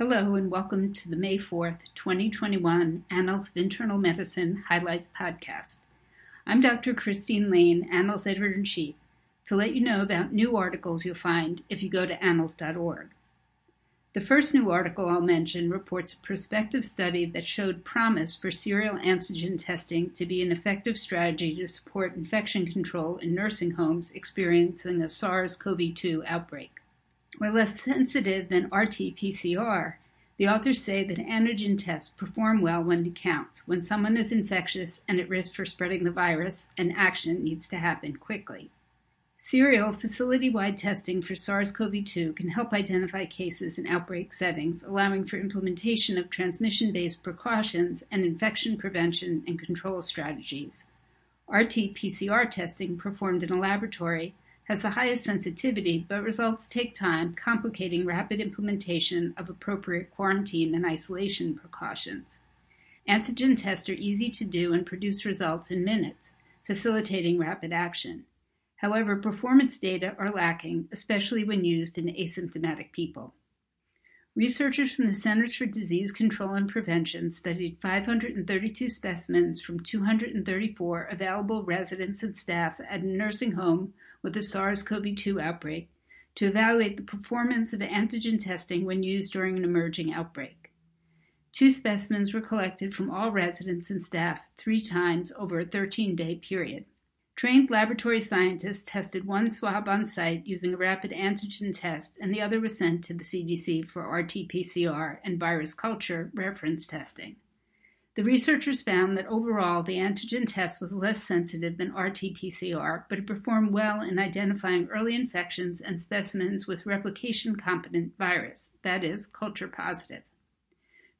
Hello and welcome to the May 4th, 2021 Annals of Internal Medicine Highlights podcast. I'm Dr. Christine Laine, Annals Editor in Chief, to let you know about new articles you'll find if you go to annals.org. The first new article I'll mention reports a prospective study that showed promise for serial antigen testing to be an effective strategy to support infection control in nursing homes experiencing a SARS CoV 2 outbreak. While less sensitive than RT-PCR, the authors say that antigen tests perform well when it counts, when someone is infectious and at risk for spreading the virus, and action needs to happen quickly. Serial facility-wide testing for SARS-CoV-2 can help identify cases in outbreak settings, allowing for implementation of transmission-based precautions and infection prevention and control strategies. RT-PCR testing performed in a laboratory has the highest sensitivity, but results take time, complicating rapid implementation of appropriate quarantine and isolation precautions. Antigen tests are easy to do and produce results in minutes, facilitating rapid action. However, performance data are lacking, especially when used in asymptomatic people. Researchers from the Centers for Disease Control and Prevention studied 532 specimens from 234 available residents and staff at a nursing home with a SARS-CoV-2 outbreak to evaluate the performance of antigen testing when used during an emerging outbreak. Two specimens were collected from all residents and staff three times over a 13-day period. Trained laboratory scientists tested one swab on site using a rapid antigen test, and the other was sent to the CDC for RT-PCR and virus culture reference testing. The researchers found that overall the antigen test was less sensitive than RT-PCR, but it performed well in identifying early infections and specimens with replication-competent virus, that is, culture positive.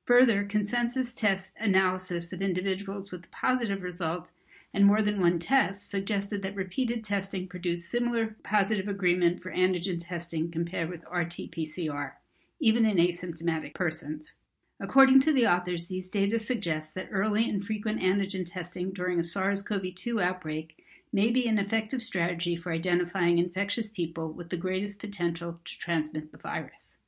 Further, consensus test analysis of individuals with positive results and more than one test suggested that repeated testing produced similar positive agreement for antigen testing compared with RT-PCR, even in asymptomatic persons. According to the authors, these data suggest that early and frequent antigen testing during a SARS-CoV-2 outbreak may be an effective strategy for identifying infectious people with the greatest potential to transmit the virus.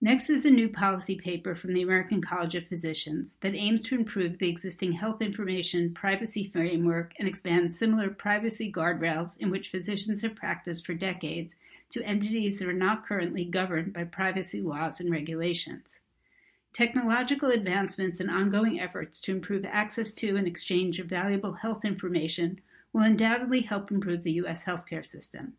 Next is a new policy paper from the American College of Physicians that aims to improve the existing health information privacy framework and expand similar privacy guardrails in which physicians have practiced for decades to entities that are not currently governed by privacy laws and regulations. Technological advancements and ongoing efforts to improve access to and exchange of valuable health information will undoubtedly help improve the U.S. healthcare system.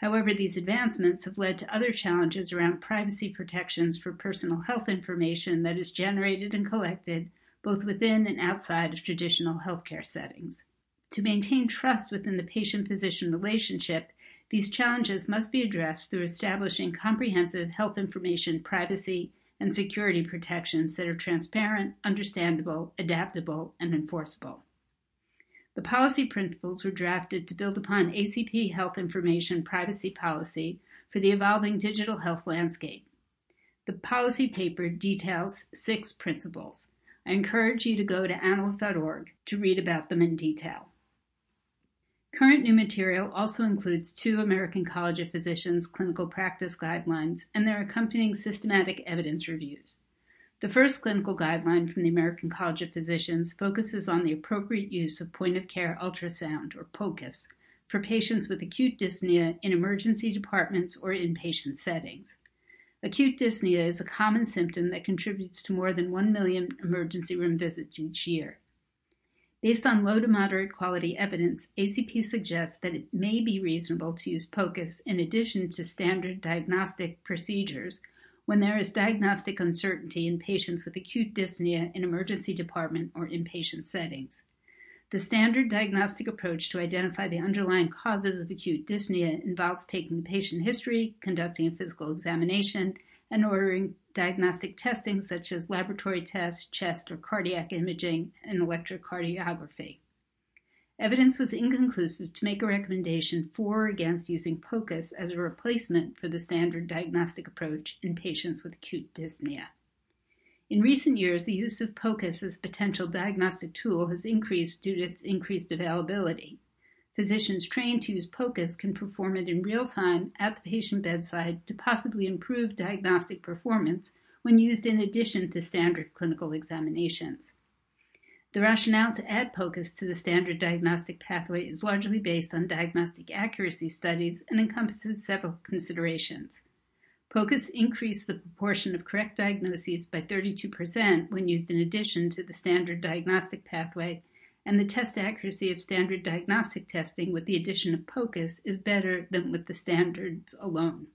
However, these advancements have led to other challenges around privacy protections for personal health information that is generated and collected both within and outside of traditional healthcare settings. To maintain trust within the patient-physician relationship, these challenges must be addressed through establishing comprehensive health information privacy and security protections that are transparent, understandable, adaptable, and enforceable. The policy principles were drafted to build upon ACP Health Information Privacy Policy for the evolving digital health landscape. The policy paper details six principles. I encourage you to go to annals.org to read about them in detail. Current new material also includes two American College of Physicians clinical practice guidelines and their accompanying systematic evidence reviews. The first clinical guideline from the American College of Physicians focuses on the appropriate use of point-of-care ultrasound, or POCUS, for patients with acute dyspnea in emergency departments or inpatient settings. Acute dyspnea is a common symptom that contributes to more than 1 million emergency room visits each year. Based on low to moderate quality evidence, ACP suggests that it may be reasonable to use POCUS in addition to standard diagnostic procedures when there is diagnostic uncertainty in patients with acute dyspnea in emergency department or inpatient settings. The standard diagnostic approach to identify the underlying causes of acute dyspnea involves taking the patient history, conducting a physical examination, and ordering diagnostic testing such as laboratory tests, chest or cardiac imaging, and electrocardiography. Evidence was inconclusive to make a recommendation for or against using POCUS as a replacement for the standard diagnostic approach in patients with acute dyspnea. In recent years, the use of POCUS as a potential diagnostic tool has increased due to its increased availability. Physicians trained to use POCUS can perform it in real time at the patient bedside to possibly improve diagnostic performance when used in addition to standard clinical examinations. The rationale to add POCUS to the standard diagnostic pathway is largely based on diagnostic accuracy studies and encompasses several considerations. POCUS increased the proportion of correct diagnoses by 32% when used in addition to the standard diagnostic pathway, and the test accuracy of standard diagnostic testing with the addition of POCUS is better than with the standards alone.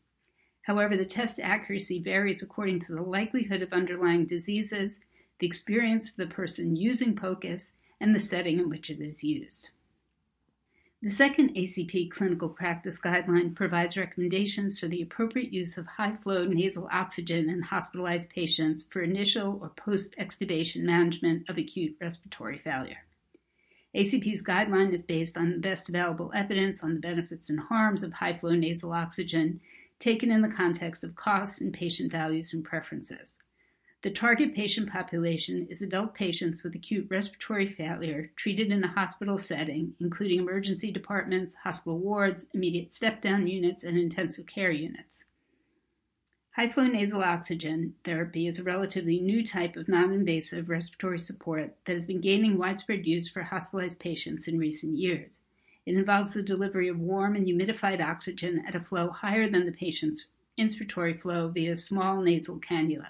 However, the test accuracy varies according to the likelihood of underlying diseases, the experience of the person using POCUS, and the setting in which it is used. The second ACP clinical practice guideline provides recommendations for the appropriate use of high flow nasal oxygen in hospitalized patients for initial or post extubation management of acute respiratory failure. ACP's guideline is based on the best available evidence on the benefits and harms of high flow nasal oxygen, taken in the context of costs and patient values and preferences. The target patient population is adult patients with acute respiratory failure treated in a hospital setting, including emergency departments, hospital wards, immediate step down units, and intensive care units. High flow nasal oxygen therapy is a relatively new type of non invasive respiratory support that has been gaining widespread use for hospitalized patients in recent years. It involves the delivery of warm and humidified oxygen at a flow higher than the patient's inspiratory flow via small nasal cannula.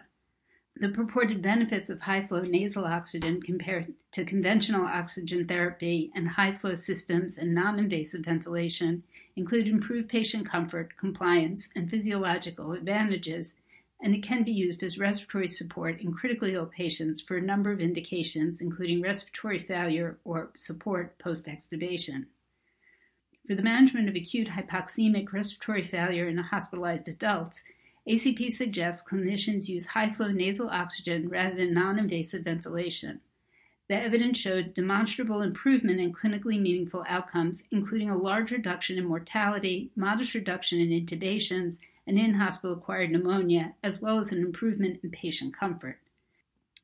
The purported benefits of high flow nasal oxygen compared to conventional oxygen therapy and high flow systems and non invasive ventilation include improved patient comfort, compliance, and physiological advantages, and it can be used as respiratory support in critically ill patients for a number of indications, including respiratory failure or support post extubation. For the management of acute hypoxemic respiratory failure in hospitalized adults, ACP suggests clinicians use high flow nasal oxygen rather than non invasive ventilation. The evidence showed demonstrable improvement in clinically meaningful outcomes, including a large reduction in mortality, modest reduction in intubations, and in hospital acquired pneumonia, as well as an improvement in patient comfort.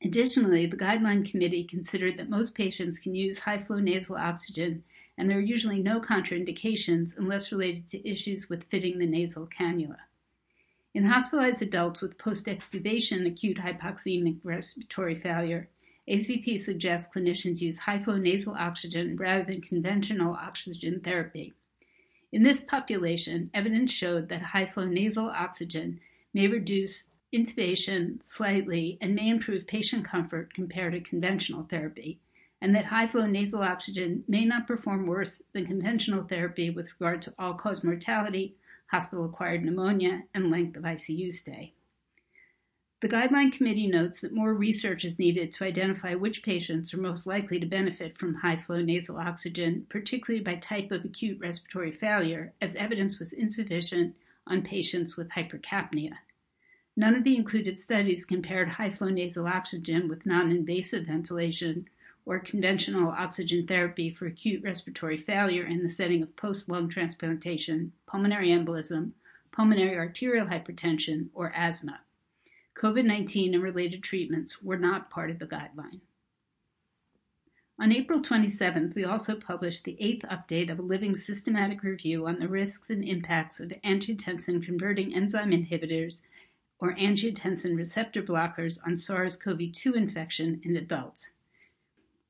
Additionally, the guideline committee considered that most patients can use high flow nasal oxygen, and there are usually no contraindications unless related to issues with fitting the nasal cannula. In hospitalized adults with post extubation acute hypoxemic respiratory failure, ACP suggests clinicians use high flow nasal oxygen rather than conventional oxygen therapy. In this population, evidence showed that high flow nasal oxygen may reduce intubation slightly and may improve patient comfort compared to conventional therapy, and that high flow nasal oxygen may not perform worse than conventional therapy with regard to all cause mortality hospital acquired pneumonia, and length of ICU stay. The Guideline Committee notes that more research is needed to identify which patients are most likely to benefit from high flow nasal oxygen, particularly by type of acute respiratory failure, as evidence was insufficient on patients with hypercapnia. None of the included studies compared high flow nasal oxygen with non invasive ventilation or conventional oxygen therapy for acute respiratory failure in the setting of post lung transplantation, pulmonary embolism, pulmonary arterial hypertension, or asthma. COVID 19 and related treatments were not part of the guideline. On April 27th, we also published the eighth update of a living systematic review on the risks and impacts of angiotensin converting enzyme inhibitors or angiotensin receptor blockers on SARS CoV 2 infection in adults.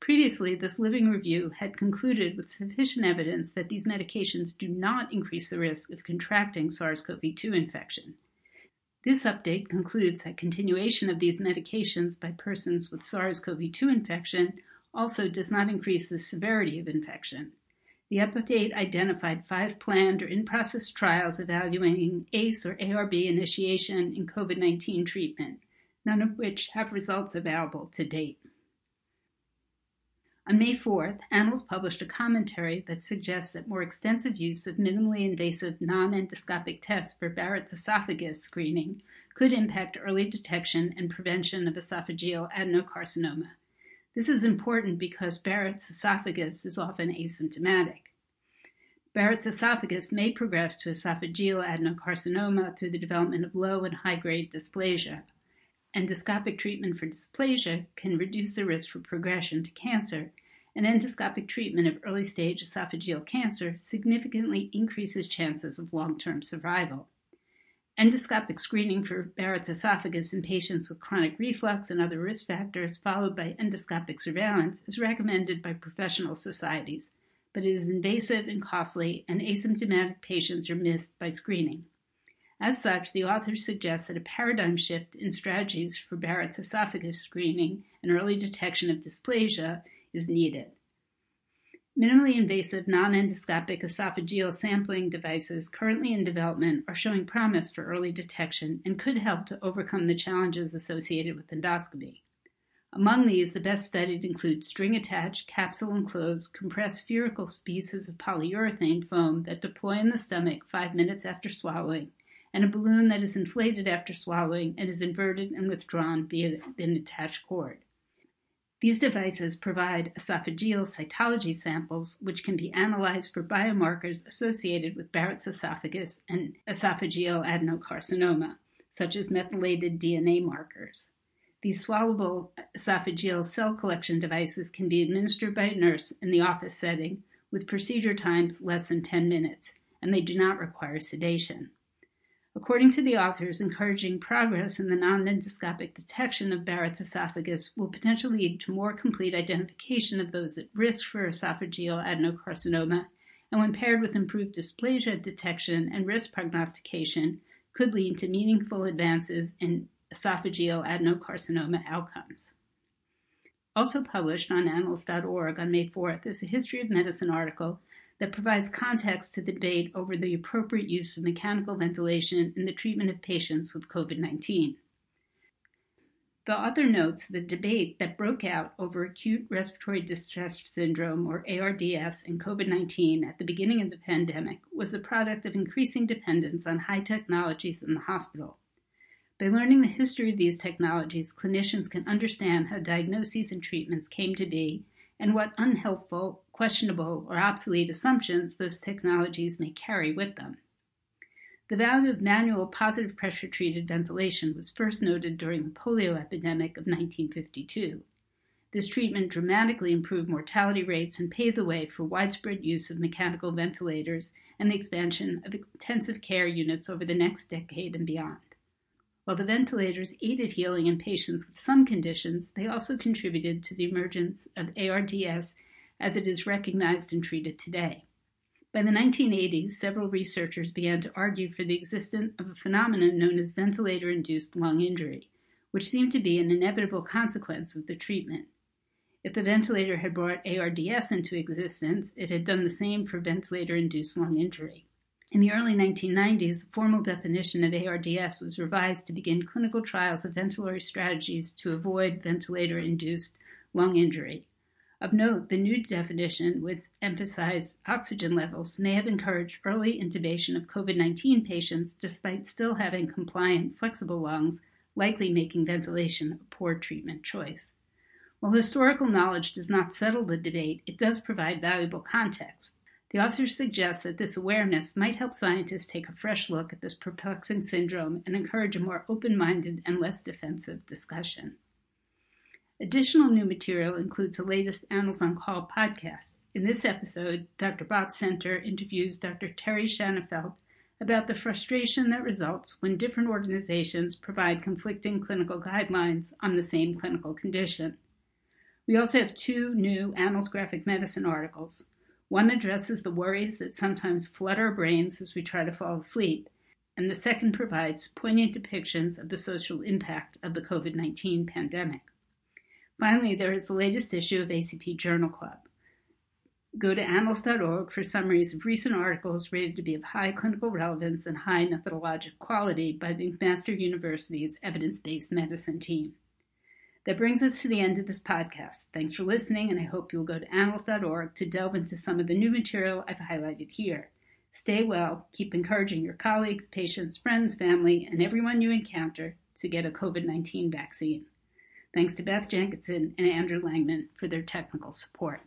Previously, this living review had concluded with sufficient evidence that these medications do not increase the risk of contracting SARS CoV 2 infection. This update concludes that continuation of these medications by persons with SARS CoV 2 infection also does not increase the severity of infection. The update identified five planned or in process trials evaluating ACE or ARB initiation in COVID 19 treatment, none of which have results available to date. On May 4th, Annals published a commentary that suggests that more extensive use of minimally invasive non endoscopic tests for Barrett's esophagus screening could impact early detection and prevention of esophageal adenocarcinoma. This is important because Barrett's esophagus is often asymptomatic. Barrett's esophagus may progress to esophageal adenocarcinoma through the development of low and high grade dysplasia, Endoscopic treatment for dysplasia can reduce the risk for progression to cancer, and endoscopic treatment of early stage esophageal cancer significantly increases chances of long term survival. Endoscopic screening for Barrett's esophagus in patients with chronic reflux and other risk factors, followed by endoscopic surveillance, is recommended by professional societies, but it is invasive and costly, and asymptomatic patients are missed by screening. As such, the authors suggest that a paradigm shift in strategies for Barrett's esophagus screening and early detection of dysplasia is needed. Minimally invasive non endoscopic esophageal sampling devices currently in development are showing promise for early detection and could help to overcome the challenges associated with endoscopy. Among these, the best studied include string attached, capsule enclosed, compressed spherical pieces of polyurethane foam that deploy in the stomach five minutes after swallowing, and a balloon that is inflated after swallowing and is inverted and withdrawn via an attached cord. These devices provide esophageal cytology samples, which can be analyzed for biomarkers associated with Barrett's esophagus and esophageal adenocarcinoma, such as methylated DNA markers. These swallowable esophageal cell collection devices can be administered by a nurse in the office setting with procedure times less than 10 minutes, and they do not require sedation. According to the authors, encouraging progress in the non endoscopic detection of Barrett's esophagus will potentially lead to more complete identification of those at risk for esophageal adenocarcinoma, and when paired with improved dysplasia detection and risk prognostication, could lead to meaningful advances in esophageal adenocarcinoma outcomes. Also published on annals.org on May 4th is a History of Medicine article that provides context to the debate over the appropriate use of mechanical ventilation in the treatment of patients with COVID 19. The author notes the debate that broke out over acute respiratory distress syndrome, or ARDS, and COVID 19 at the beginning of the pandemic was the product of increasing dependence on high technologies in the hospital. By learning the history of these technologies, clinicians can understand how diagnoses and treatments came to be and what unhelpful, questionable, or obsolete assumptions those technologies may carry with them. The value of manual positive pressure treated ventilation was first noted during the polio epidemic of 1952. This treatment dramatically improved mortality rates and paved the way for widespread use of mechanical ventilators and the expansion of intensive care units over the next decade and beyond. While the ventilators aided healing in patients with some conditions, they also contributed to the emergence of ARDS as it is recognized and treated today. By the 1980s, several researchers began to argue for the existence of a phenomenon known as ventilator induced lung injury, which seemed to be an inevitable consequence of the treatment. If the ventilator had brought ARDS into existence, it had done the same for ventilator induced lung injury. In the early 1990s, the formal definition of ARDS was revised to begin clinical trials of ventilatory strategies to avoid ventilator induced lung injury. Of note, the new definition, which emphasized oxygen levels, may have encouraged early intubation of COVID 19 patients despite still having compliant, flexible lungs, likely making ventilation a poor treatment choice. While historical knowledge does not settle the debate, it does provide valuable context. The authors suggest that this awareness might help scientists take a fresh look at this perplexing syndrome and encourage a more open minded and less defensive discussion. Additional new material includes the latest Annals on Call podcast. In this episode, Dr. Bob Centor interviews Dr. Terry Shanafelt about the frustration that results when different organizations provide conflicting clinical guidelines on the same clinical condition. We also have two new Annals Graphic Medicine articles. One addresses the worries that sometimes flood our brains as we try to fall asleep, and the second provides poignant depictions of the social impact of the COVID 19 pandemic. Finally, there is the latest issue of ACP Journal Club. Go to annals.org for summaries of recent articles rated to be of high clinical relevance and high methodologic quality by McMaster University's evidence based medicine team. That brings us to the end of this podcast. Thanks for listening, and I hope you'll go to annals.org to delve into some of the new material I've highlighted here. Stay well, keep encouraging your colleagues, patients, friends, family, and everyone you encounter to get a COVID 19 vaccine. Thanks to Beth Jenkinson and Andrew Langman for their technical support.